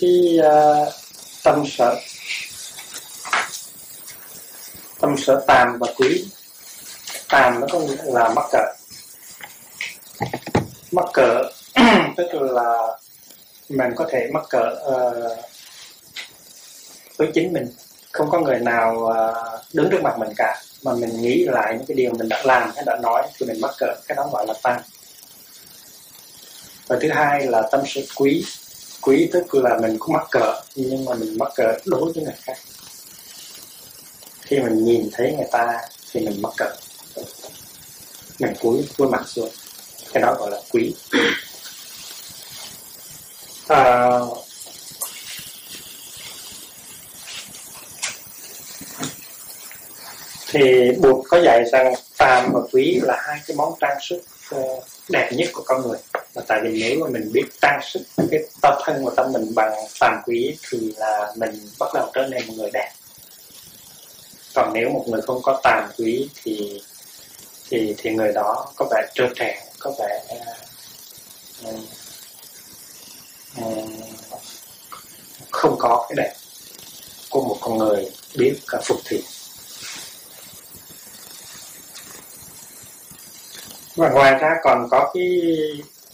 cái uh, tâm sở. Tâm sở tàm và quý. Tàm nó có nghĩa là mắc cỡ. Mắc cỡ tức là mình có thể mắc cỡ uh, với chính mình. Không có người nào uh, đứng trước mặt mình cả. Mà mình nghĩ lại những cái điều mình đã làm hay đã nói thì mình mắc cỡ. Cái đó gọi là tàm và thứ hai là tâm sự quý quý tức là mình cũng mắc cỡ nhưng mà mình mắc cỡ đối với người khác. Khi mình nhìn thấy người ta thì mình mắc cỡ. Mình cúi cúi mặt xuống. Cái đó gọi là quý. À, thì buộc có dạy rằng phàm và quý là hai cái món trang sức ờ, đẹp nhất của con người và tại vì nếu mà mình biết tăng sức cái tâm thân và tâm mình bằng phàm quý thì là mình bắt đầu trở nên một người đẹp. Còn nếu một người không có tàm quý thì thì thì người đó có vẻ trơ trẽn có vẻ uh, uh, không có cái đẹp của một con người biết cả phục thị và ngoài ra còn có cái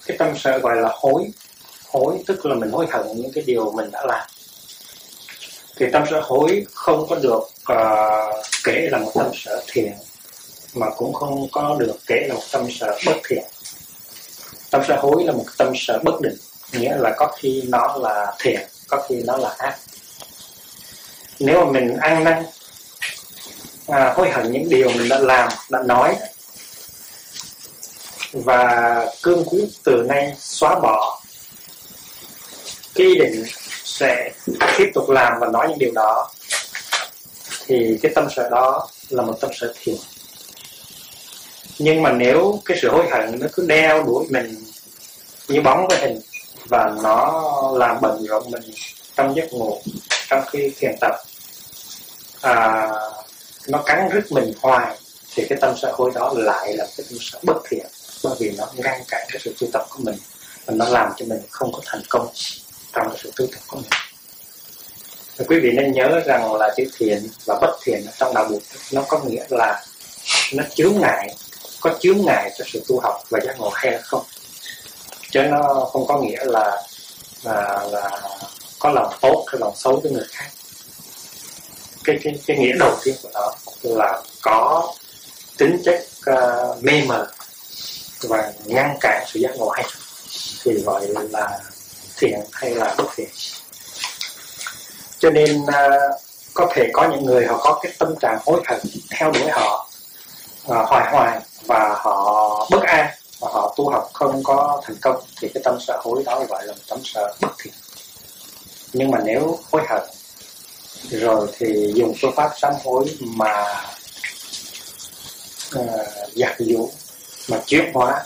cái tâm sợ gọi là hối. Hối tức là mình hối hận những cái điều mình đã làm. Thì tâm sở hối không có được uh, kể là một tâm sở thiện mà cũng không có được kể là một tâm sở bất thiện. Tâm sở hối là một tâm sở bất định nghĩa là có khi nó là thiện có khi nó là ác. Nếu mà mình ăn năn à, hối hận những điều mình đã làm đã nói và cương quyết từ nay xóa bỏ. Cái ý định sẽ tiếp tục làm và nói những điều đó thì cái tâm sở đó là một tâm sở thiện. Nhưng mà nếu cái sự hối hận nó cứ đeo đuổi mình như bóng với hình và nó làm bận rộn mình trong giấc ngủ trong khi thiền tập à, nó cắn rứt mình hoài thì cái tâm sở hối đó lại là cái tâm sở bất thiện bởi vì nó ngăn cản cái sự tu tập của mình và nó làm cho mình không có thành công trong cái sự tu tập của mình. Và quý vị nên nhớ rằng là chữ thiện và bất thiện trong đạo Phật nó có nghĩa là nó chướng ngại có chướng ngại cho sự tu học và giác ngộ hay không. Chứ nó không có nghĩa là là, là có lòng tốt hay lòng xấu với người khác. Cái cái cái nghĩa đầu tiên của nó là có tính chất uh, mê mờ và ngăn cản sự giác ngộ hay thì gọi là thiện hay là bất thiện? Cho nên uh, có thể có những người họ có cái tâm trạng hối hận theo đuổi họ uh, hoài hoài và họ bất an và họ tu học không có thành công thì cái tâm sợ hối đó gọi là một tâm sợ bất thiện. Nhưng mà nếu hối hận rồi thì dùng phương pháp sám hối mà uh, giặt dụ mà chuyển hóa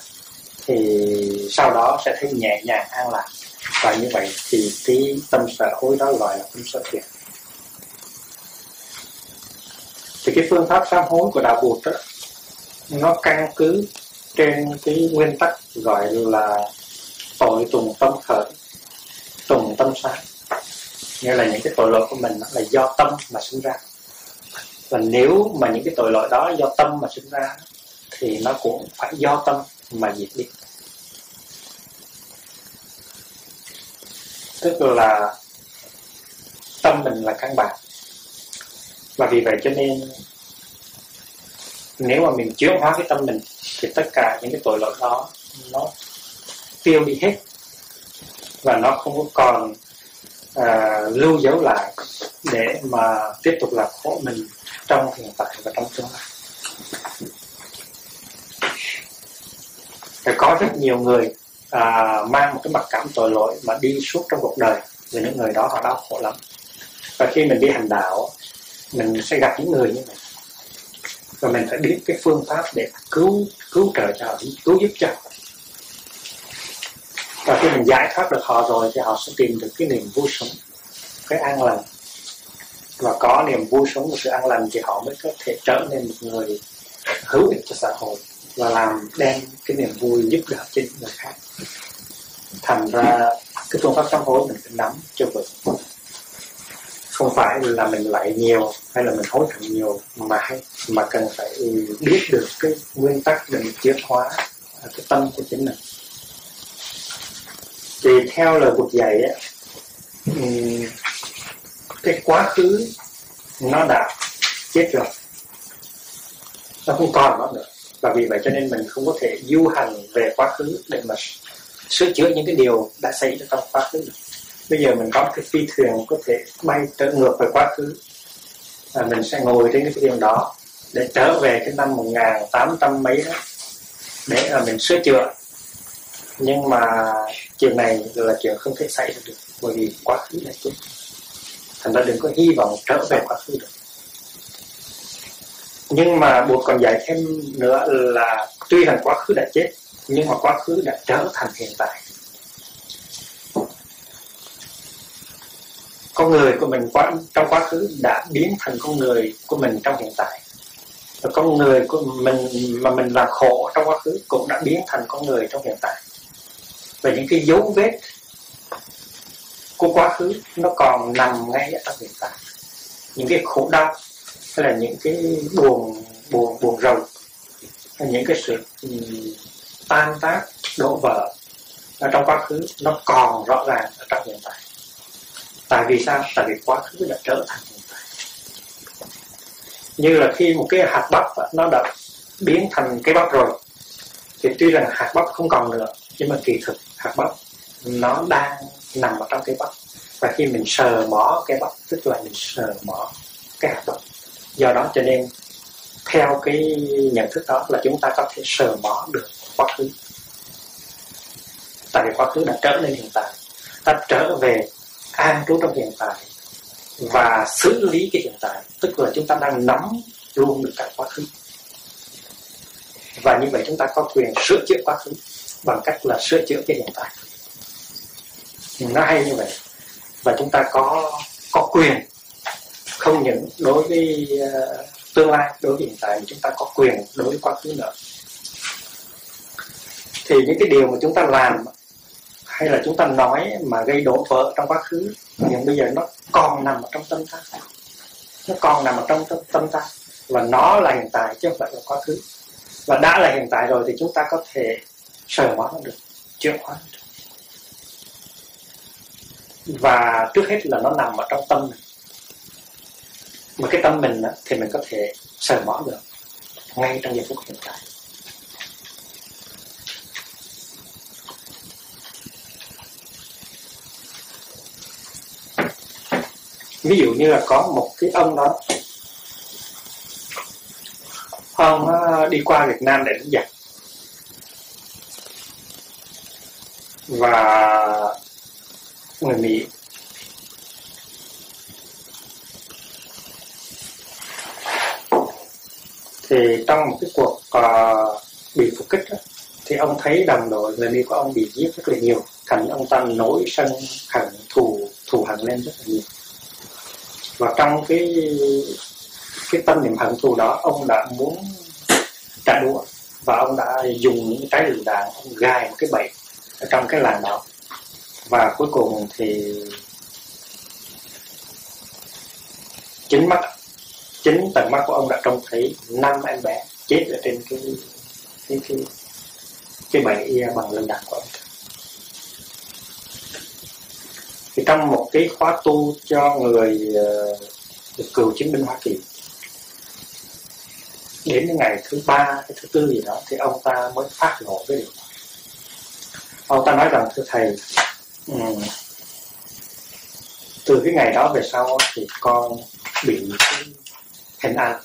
thì sau đó sẽ thấy nhẹ nhàng, an lạc. Và như vậy thì cái tâm sở hối đó gọi là tâm sở thiện. Thì cái phương pháp sám hối của đạo Bụt đó, nó căn cứ trên cái nguyên tắc gọi là tội tùng tâm khởi, tùng tâm sáng nghĩa là những cái tội lỗi của mình là do tâm mà sinh ra. Và nếu mà những cái tội lỗi đó do tâm mà sinh ra thì nó cũng phải do tâm mà diệt đi. Tức là tâm mình là căn bản. Và vì vậy cho nên nếu mà mình chuyển hóa cái tâm mình thì tất cả những cái tội lỗi đó nó tiêu đi hết. Và nó không còn à, lưu dấu lại để mà tiếp tục làm khổ mình trong hiện tại và trong tương lai. Có rất nhiều người à, mang một cái mặc cảm tội lỗi mà đi suốt trong cuộc đời vì những người đó họ đau khổ lắm. Và khi mình đi hành đạo mình sẽ gặp những người như vậy. Và mình phải biết cái phương pháp để cứu cứu trợ cho họ cứu giúp cho họ. Và khi mình giải thoát được họ rồi thì họ sẽ tìm được cái niềm vui sống cái an lành. Và có niềm vui sống và sự an lành thì họ mới có thể trở nên một người hữu ích cho xã hội và làm đem cái niềm vui giúp đỡ cho những người khác. Thành ra cái phương pháp sám hối mình phải nắm cho vững. Không phải là mình lại nhiều hay là mình hối hận nhiều mà hay, mà cần phải biết được cái nguyên tắc để mình chuyển hóa cái tâm của chính mình. Thì theo lời Phật dạy á cái quá khứ nó đã chết rồi. Nó không còn nó nữa và vì vậy cho nên mình không có thể du hành về quá khứ để mà sửa chữa những cái điều đã xảy ra trong quá khứ. Bây giờ mình có cái phi thuyền có thể bay trở ngược về quá khứ. Và mình sẽ ngồi trên cái phi thuyền đó để trở về cái năm 1800 mấy đó để mà mình sửa chữa. Nhưng mà chuyện này là chuyện không thể xảy ra được bởi vì quá khứ là chết thành ra đừng có hy vọng trở về quá khứ được nhưng mà buộc còn dạy thêm nữa là tuy rằng quá khứ đã chết, nhưng mà quá khứ đã trở thành hiện tại. Con người của mình quá, trong quá khứ đã biến thành con người của mình trong hiện tại. Và con người của mình mà mình làm khổ trong quá khứ cũng đã biến thành con người trong hiện tại. Và những cái dấu vết của quá khứ nó còn nằm ngay ở trong hiện tại. Những cái khổ đau hay là những cái buồn buồn buồn rầu. Hay những cái sự ừ, tan tác, đổ vỡ ở trong quá khứ nó còn rõ ràng ở trong hiện tại. Tại vì sao? Tại vì quá khứ đã trở thành hiện tại. Như là khi một cái hạt bắp nó đã biến thành cái bắp rồi, thì tuy rằng hạt bắp không còn nữa, nhưng mà kỳ thực hạt bắp nó đang nằm ở trong cái bắp. Và khi mình sờ mỏ cái bắp, tức là mình sờ mỏ cái hạt bắp do đó cho nên, theo cái nhận thức đó là chúng ta có thể sờ mó được quá khứ. Tại vì quá khứ đã trở nên hiện tại ta trở về an trú trong hiện tại và xử lý cái hiện tại. Tức là chúng ta đang nắm luôn được cả quá khứ. Và như vậy chúng ta có quyền sửa chữa quá khứ bằng cách là sửa chữa cái hiện tại. Nó hay như vậy. Và chúng ta có có quyền không những đối với uh, tương lai đối với hiện tại mà chúng ta có quyền đối với quá khứ nữa. Thì những cái điều mà chúng ta làm hay là chúng ta nói mà gây đổ vỡ trong quá khứ nhưng bây giờ nó còn nằm ở trong tâm ta. Nó còn nằm ở trong tâm, tâm ta. Và nó là hiện tại chứ không phải là quá khứ. Và đã là hiện tại rồi thì chúng ta có thể sờ hóa nó được chuyển hóa được. Và trước hết là nó nằm ở trong tâm này mà cái tâm mình thì mình có thể sờ mỏ được, ngay trong giây phút hiện tại. Ví dụ như là có một cái ông đó, ông đi qua Việt Nam để đánh giặc. Và người Mỹ thì trong một cái cuộc uh, bị phục kích đó, thì ông thấy đồng đội người Mỹ của ông bị giết rất là nhiều. Thành ông ta nổi sân hận thù thù hận lên rất là nhiều. Và trong cái cái tâm niệm hận thù đó ông đã muốn trả đũa và ông đã dùng những trái lựu đạn ông gài một cái bẫy ở trong cái làng đó. Và cuối cùng thì chính mắt chính tận mắt của ông đã trông thấy năm em bé chết ở trên cái cái cái cái bẫy e, bằng lựu đạn của ông. Thì trong một cái khóa tu cho người ờ, được cựu chiến binh Hoa Kỳ đến ngày thứ ba cái thứ tư gì đó thì ông ta mới phát lộ cái điều đó. Ông ta nói rằng thưa thầy um, từ cái ngày đó về sau thì con bị hình ảnh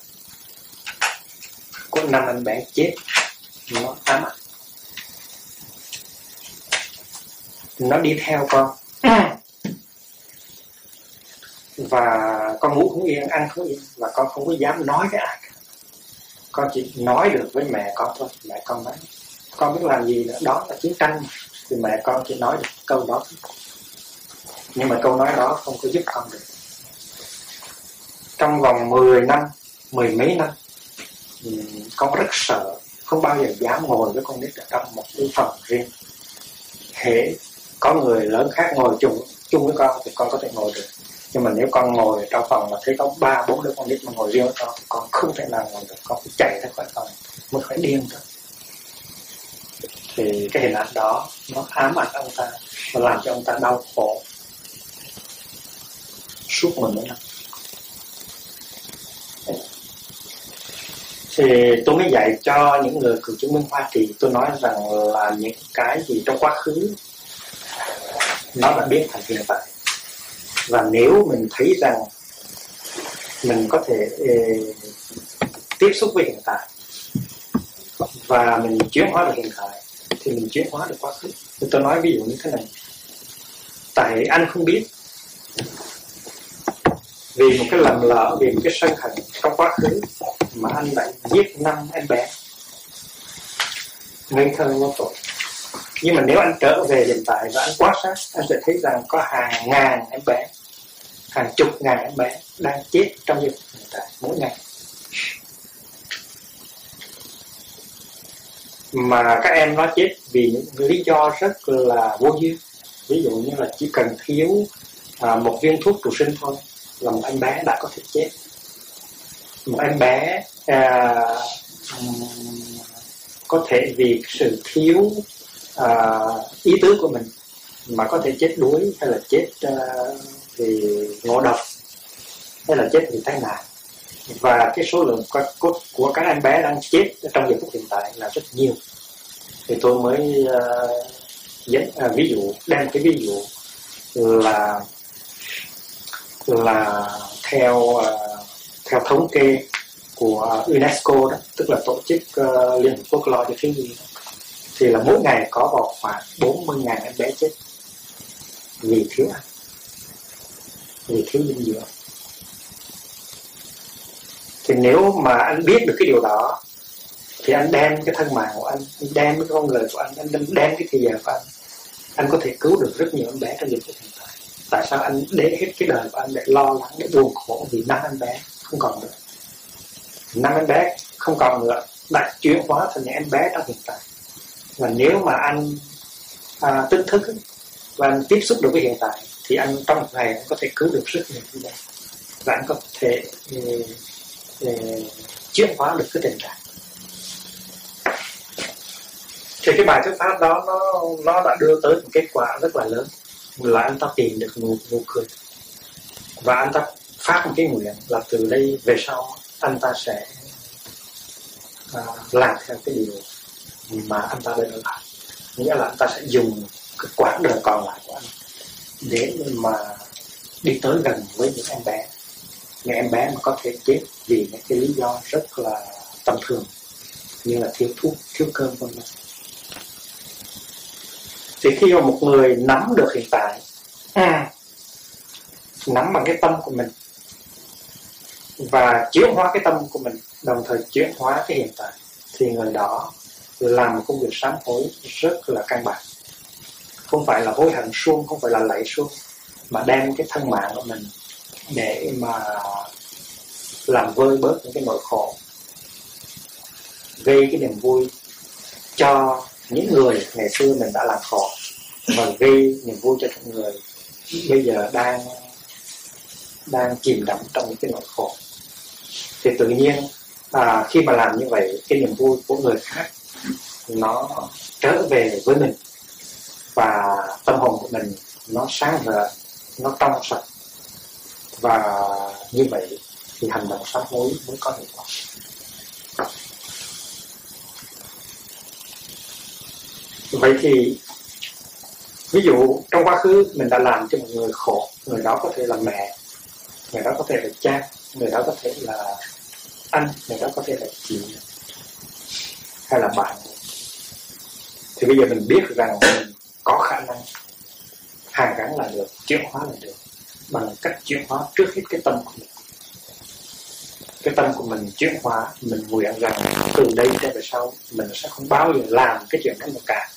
của năm anh bé chết, nó ám ảnh. Nó đi theo con. Và con ngủ không yên, ăn không yên, và con không có dám nói với ai cả. Con chỉ nói được với mẹ con thôi, mẹ con nói. Con biết làm gì nữa, đó là chiến tranh thì mẹ con chỉ nói được câu đó nhưng mà câu nói đó không có giúp con được trong vòng 10 năm, mười mấy năm ừ, con rất sợ, không bao giờ dám ngồi với con nít ở trong một cái phòng riêng. Hễ có người lớn khác ngồi chung chung với con thì con có thể ngồi được. Nhưng mà nếu con ngồi trong phòng mà thấy có ba, bốn đứa con nít mà ngồi riêng với con thì con không thể nào ngồi được. Con phải chạy ra khỏi phòng, mới phải điên được. Thì cái hình ảnh đó, nó ám ảnh ông ta và làm cho ông ta đau khổ. Suốt mười mấy năm. Thì tôi mới dạy cho những người cựu chứng minh Hoa Kỳ tôi nói rằng là những cái gì trong quá khứ nó đã biến thành hiện tại. Và nếu mình thấy rằng mình có thể eh, tiếp xúc với hiện tại và mình chuyển hóa được hiện tại thì mình chuyển hóa được quá khứ. Thì tôi nói ví dụ như thế này. Tại anh không biết vì một cái lầm lỡ vì một cái sân hận trong quá khứ mà anh đã giết năm em bé. Ngây thơ vô tội. Nhưng mà nếu anh trở về hiện tại và anh quan sát anh sẽ thấy rằng có hàng ngàn em bé hàng chục ngàn em bé đang chết trong hiện tại mỗi ngày. Mà các em nó chết vì những lý do rất là vô duyên. Ví dụ như là chỉ cần thiếu à, một viên thuốc trụ sinh thôi là một em bé đã có thể chết. Một em bé à, có thể vì sự thiếu à, ý tứ của mình mà có thể chết đuối hay là chết à, vì ngộ độc hay là chết vì tai nạn. Và cái số lượng của, của các em bé đang chết trong giờ phút hiện tại là rất nhiều. Thì tôi mới uh, dẫn uh, ví dụ đem cái ví dụ là là theo uh, theo thống kê của UNESCO đó tức là tổ chức uh, Liên Hợp Quốc lo cho thiếu nhi thì là mỗi ngày có vào khoảng 40.000 em bé chết vì thiếu ăn vì thiếu dinh dưỡng. Thì nếu mà anh biết được cái điều đó thì anh đem cái thân mạng của anh anh đem cái con người của anh anh đem cái thời giờ của anh anh có thể cứu được rất nhiều em bé trong dịch hiện tại tại sao anh để hết cái đời của anh để lo lắng để buồn khổ? Vì năm em bé không còn nữa. Năm em bé không còn nữa. Đã chuyển hóa thành những em bé trong hiện tại. Và nếu mà anh à, tinh thức và anh tiếp xúc được với hiện tại thì anh trong một ngày anh có thể cứu được rất nhiều người. Bé và anh có thể uh, uh, chuyển hóa được cái tình trạng. Thì cái bài thuyết pháp đó nó nó đã đưa tới một kết quả rất là lớn là anh ta tìm được nụ nụ cười. Và anh ta phát một cái nguyện là từ đây về sau anh ta sẽ à, làm theo cái điều mà anh ta đã làm nghĩa là anh ta sẽ dùng cái quãng đời còn lại của anh để mà đi tới gần với những em bé. Những em bé mà có thể chết vì những cái lý do rất là tầm thường như là thiếu thuốc thiếu cơm vân vân thì khi mà một người nắm được hiện tại à, nắm bằng cái tâm của mình và chuyển hóa cái tâm của mình đồng thời chuyển hóa cái hiện tại thì người đó làm một công việc sám hối rất là căn bản. Không phải là hối hận suông không phải là lạy suông mà đem cái thân mạng của mình để mà làm vơi bớt những cái nỗi khổ gây cái niềm vui cho những người ngày xưa mình đã làm khổ và gây niềm vui cho những người bây giờ đang đang chìm đắm trong những cái nỗi khổ. Thì tự nhiên à, khi mà làm như vậy cái niềm vui của người khác nó trở về với mình. Và tâm hồn của mình nó sáng rỡ nó trong sạch. Và như vậy thì hành động sám hối mới có hiệu quả. Vậy thì, ví dụ trong quá khứ mình đã làm cho một người khổ, người đó có thể là mẹ, người đó có thể là cha, người đó có thể là anh, người đó có thể là chị hay là bạn. Thì bây giờ mình biết rằng mình có khả năng hàn gắn là được, chuyển hóa là được bằng cách chuyển hóa trước hết cái tâm của mình. Cái tâm của mình chuyển hóa, mình nguyện rằng từ đây cho về sau mình sẽ không bao giờ làm cái chuyện đó nữa cả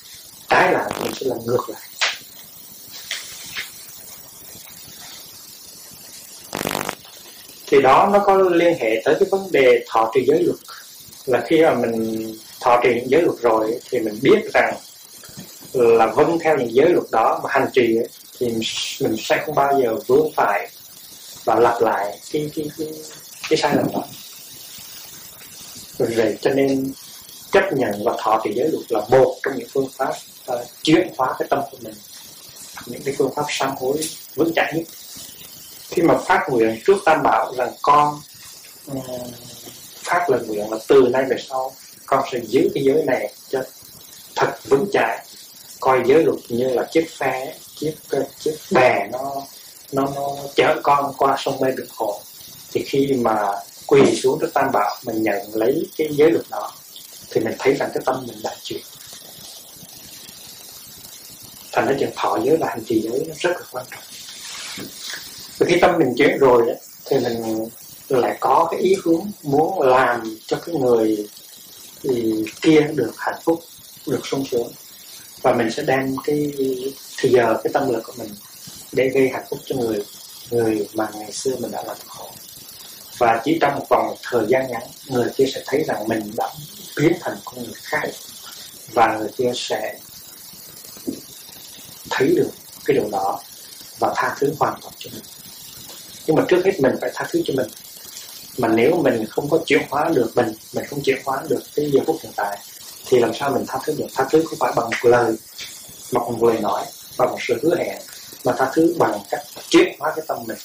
trái lại mình sẽ làm ngược lại. Thì đó nó có liên hệ tới cái vấn đề thọ trì giới luật. Là khi mà mình thọ trì giới luật rồi thì mình biết rằng là vâng theo những giới luật đó mà hành trì thì mình sẽ không bao giờ vướng phải và lặp lại cái cái cái, cái sai lầm đó. Rồi cho nên chấp nhận và thọ trì giới luật là một trong những phương pháp uh, chuyển hóa cái tâm của mình. Những cái phương pháp sám hối vững chãi nhất. Khi mà phát nguyện trước tam bảo rằng con um, phát lời nguyện là từ nay về sau con sẽ giữ cái giới này cho thật vững chãi. Coi giới luật như là chiếc phe chiếc ờ, chiếc bè nó nó nó chở con qua sông mê biển khổ thì khi mà quỳ xuống trước tam bảo mình nhận lấy cái giới luật đó thì mình thấy rằng cái tâm mình đã chuyển thành ra chuyện thọ giới và hành trì giới nó rất là quan trọng. Vì khi tâm mình chuyển rồi ấy, thì mình lại có cái ý hướng muốn làm cho cái người thì kia được hạnh phúc được sung sướng. Và mình sẽ đem cái thì giờ cái tâm lực của mình để gây hạnh phúc cho người người mà ngày xưa mình đã làm khổ và chỉ trong một vòng thời gian ngắn, người kia sẽ thấy rằng mình đã biến thành con người khác. Và người kia sẽ thấy được cái điều đó và tha thứ hoàn toàn cho mình. Nhưng mà trước hết mình phải tha thứ cho mình. Mà nếu mình không có chuyển hóa được mình mình không chuyển hóa được cái giờ phút hiện tại, thì làm sao mình tha thứ được? Tha thứ không phải bằng một lời bằng một lời nói, bằng một sự hứa hẹn, mà tha thứ bằng cách chuyển hóa cái tâm mình,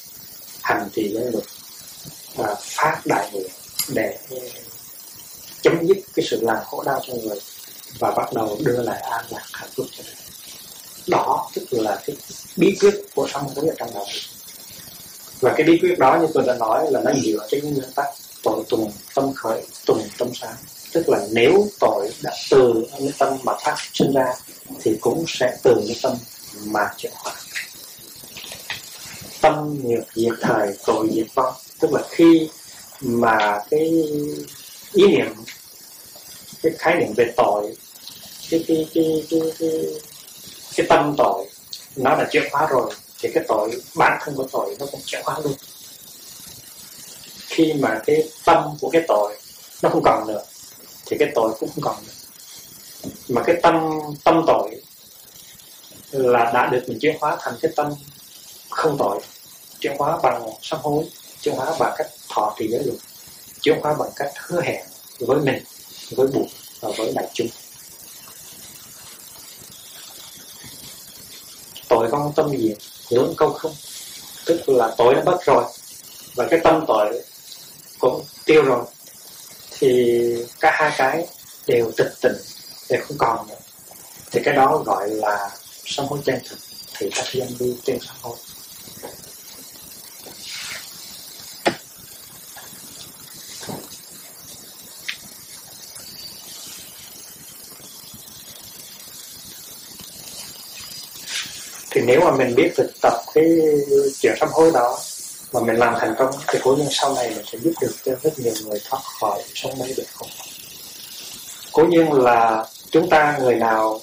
hành thì lên được và phát đại nguyện để ừ, chấm dứt cái sự làm khổ đau cho người và bắt đầu đưa lại an lạc hạnh phúc cho người. Đó tức là cái bí quyết của sám hối ở trong đầu và cái bí quyết đó như tôi đã nói là nó dựa trên nguyên tắc tội tùng tâm khởi, tùng tâm sáng tức là nếu tội đã từ cái tâm mà phát sinh ra thì cũng sẽ từ cái tâm mà chuyển hóa tâm nhược diệt thời tội diệt vong. Tức là khi mà cái ý niệm cái khái niệm về tội cái cái cái cái cái, cái tâm tội nó đã chuyển hóa rồi thì cái tội bản thân của tội nó cũng chuyển hóa luôn. Khi mà cái tâm của cái tội nó không còn nữa thì cái tội cũng không còn nữa. Mà cái tâm tâm tội là đã được mình chuyển hóa thành cái tâm không tội. Chuyển hóa bằng sám hối, chuyển hóa bằng cách thọ trì giới luật, chuyển hóa bằng cách hứa hẹn với mình, với buộc và với đại chúng. Tội con tâm gì? Hướng câu không. Tức là tội đã mất rồi, và cái tâm tội cũng tiêu rồi, thì cả hai cái đều tịch tịnh đều không còn nữa. Thì cái đó gọi là sám hối chân thực, thì các dân đi trên sám hối. Thì nếu mà mình biết thực tập cái chuyện sám hối đó, mà mình làm thành công thì cố nhiên sau này mình sẽ giúp được cho rất nhiều người thoát khỏi sống mê được không? Cố nhiên là chúng ta người nào,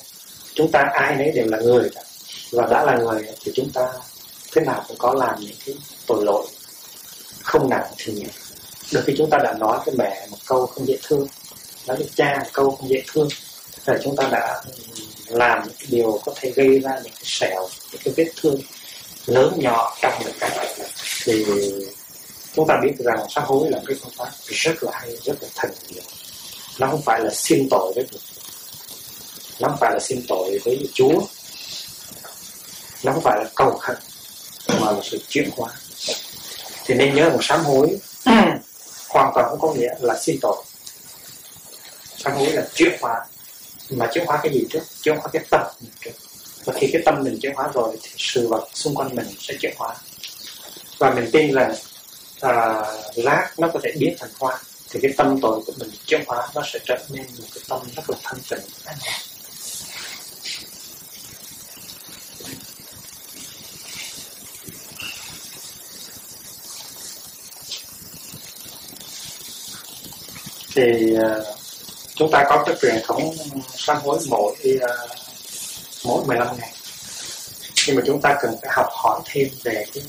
chúng ta ai nấy đều là người cả. Và đã là người thì chúng ta thế nào cũng có làm những cái tội lỗi không nặng thì nhẹ đôi khi chúng ta đã nói với mẹ một câu không dễ thương, nói với cha một câu không dễ thương là chúng ta đã làm những cái điều có thể gây ra những cái sẹo những cái vết thương lớn nhỏ trong người ta. Thì chúng ta biết rằng sám hối là cái phương pháp rất là hay rất là thần diệu. Nó không phải là xin tội với Phật nó không phải là xin tội với Chúa. Nó không phải là cầu khẩn mà là sự chuyển hóa. Thì nên nhớ một sám hối hoàn toàn không có nghĩa là xin tội. Sám hối là chuyển hóa mà chuyển hóa cái gì trước chuyển hóa cái tâm. Mình trước và khi cái tâm mình chuyển hóa rồi thì sự vật xung quanh mình sẽ chuyển hóa và mình tin là à, lát nó có thể biến thành hoa. Thì cái tâm tội của mình chuyển hóa nó sẽ trở nên một cái tâm rất là thanh tịnh. Thì uh, chúng ta có cái truyền thống sám hối mỗi ờ, mỗi 15 ngày. Nhưng mà chúng ta cần phải học hỏi thêm về cái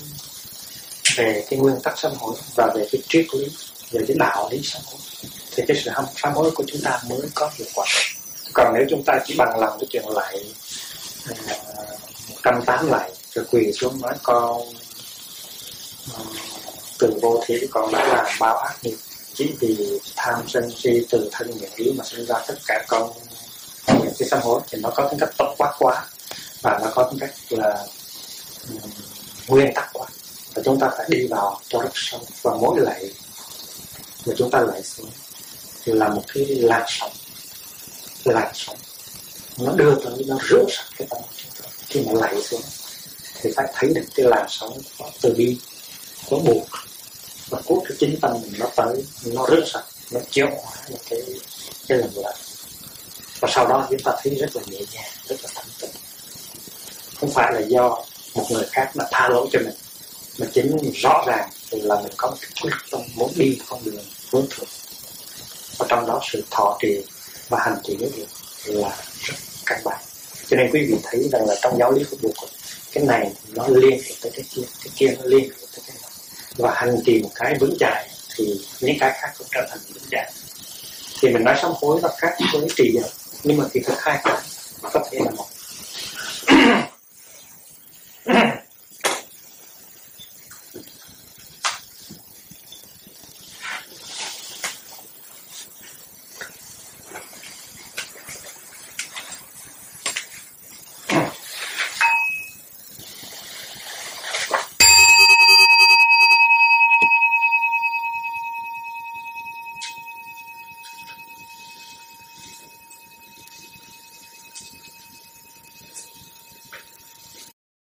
về cái nguyên tắc sám hối và về cái triết lý, về cái đạo lý sám hối. Thì cái sự sám hối của chúng ta mới có hiệu quả. Còn nếu chúng ta chỉ bằng lòng cái chuyện lại ờ, trăm tám lại, rồi quỳ xuống nói con ờ, từ vô thí con đã làm bao ác nghiệp chính vì tham sân si từ thân những ý mà sinh ra tất cả con những cái sám hối thì nó có tính cách tốc quát quá và nó có tính cách là um, nguyên tắc quá. Và chúng ta phải đi vào cho rất sâu và mỗi lạy mà chúng ta lạy xuống thì là một cái làn sóng làn sóng. Nó đưa tới nó rửa sạch cái tâm chúng ta. Khi mà lạy xuống thì phải thấy được cái làn sóng có từ bi có buồn và cốt cái chính tâm mình nó tới, nó rất sạch, nó chiếu hóa một cái cái lần lượt. Và sau đó chúng ta thấy rất là nhẹ nhàng, rất là thanh tịnh. Không phải là do một người khác mà tha lỗi cho mình, mà chính rõ ràng là mình có một cái quyết tâm muốn đi, con đường hướng thượng. Và trong đó sự thọ trì và hành trì cái việc là rất căn bản. Cho nên quý vị thấy rằng là trong giáo lý của buộc cái này nó liên hệ tới cái kia cái kia nó liên hệ tới cái này và hành trì một cái vững chãi thì những cái khác cũng trở thành vững chãi. Thì mình nói sám hối nó khác với trì giờ, nhưng mà thì thực hai cái, có thể là một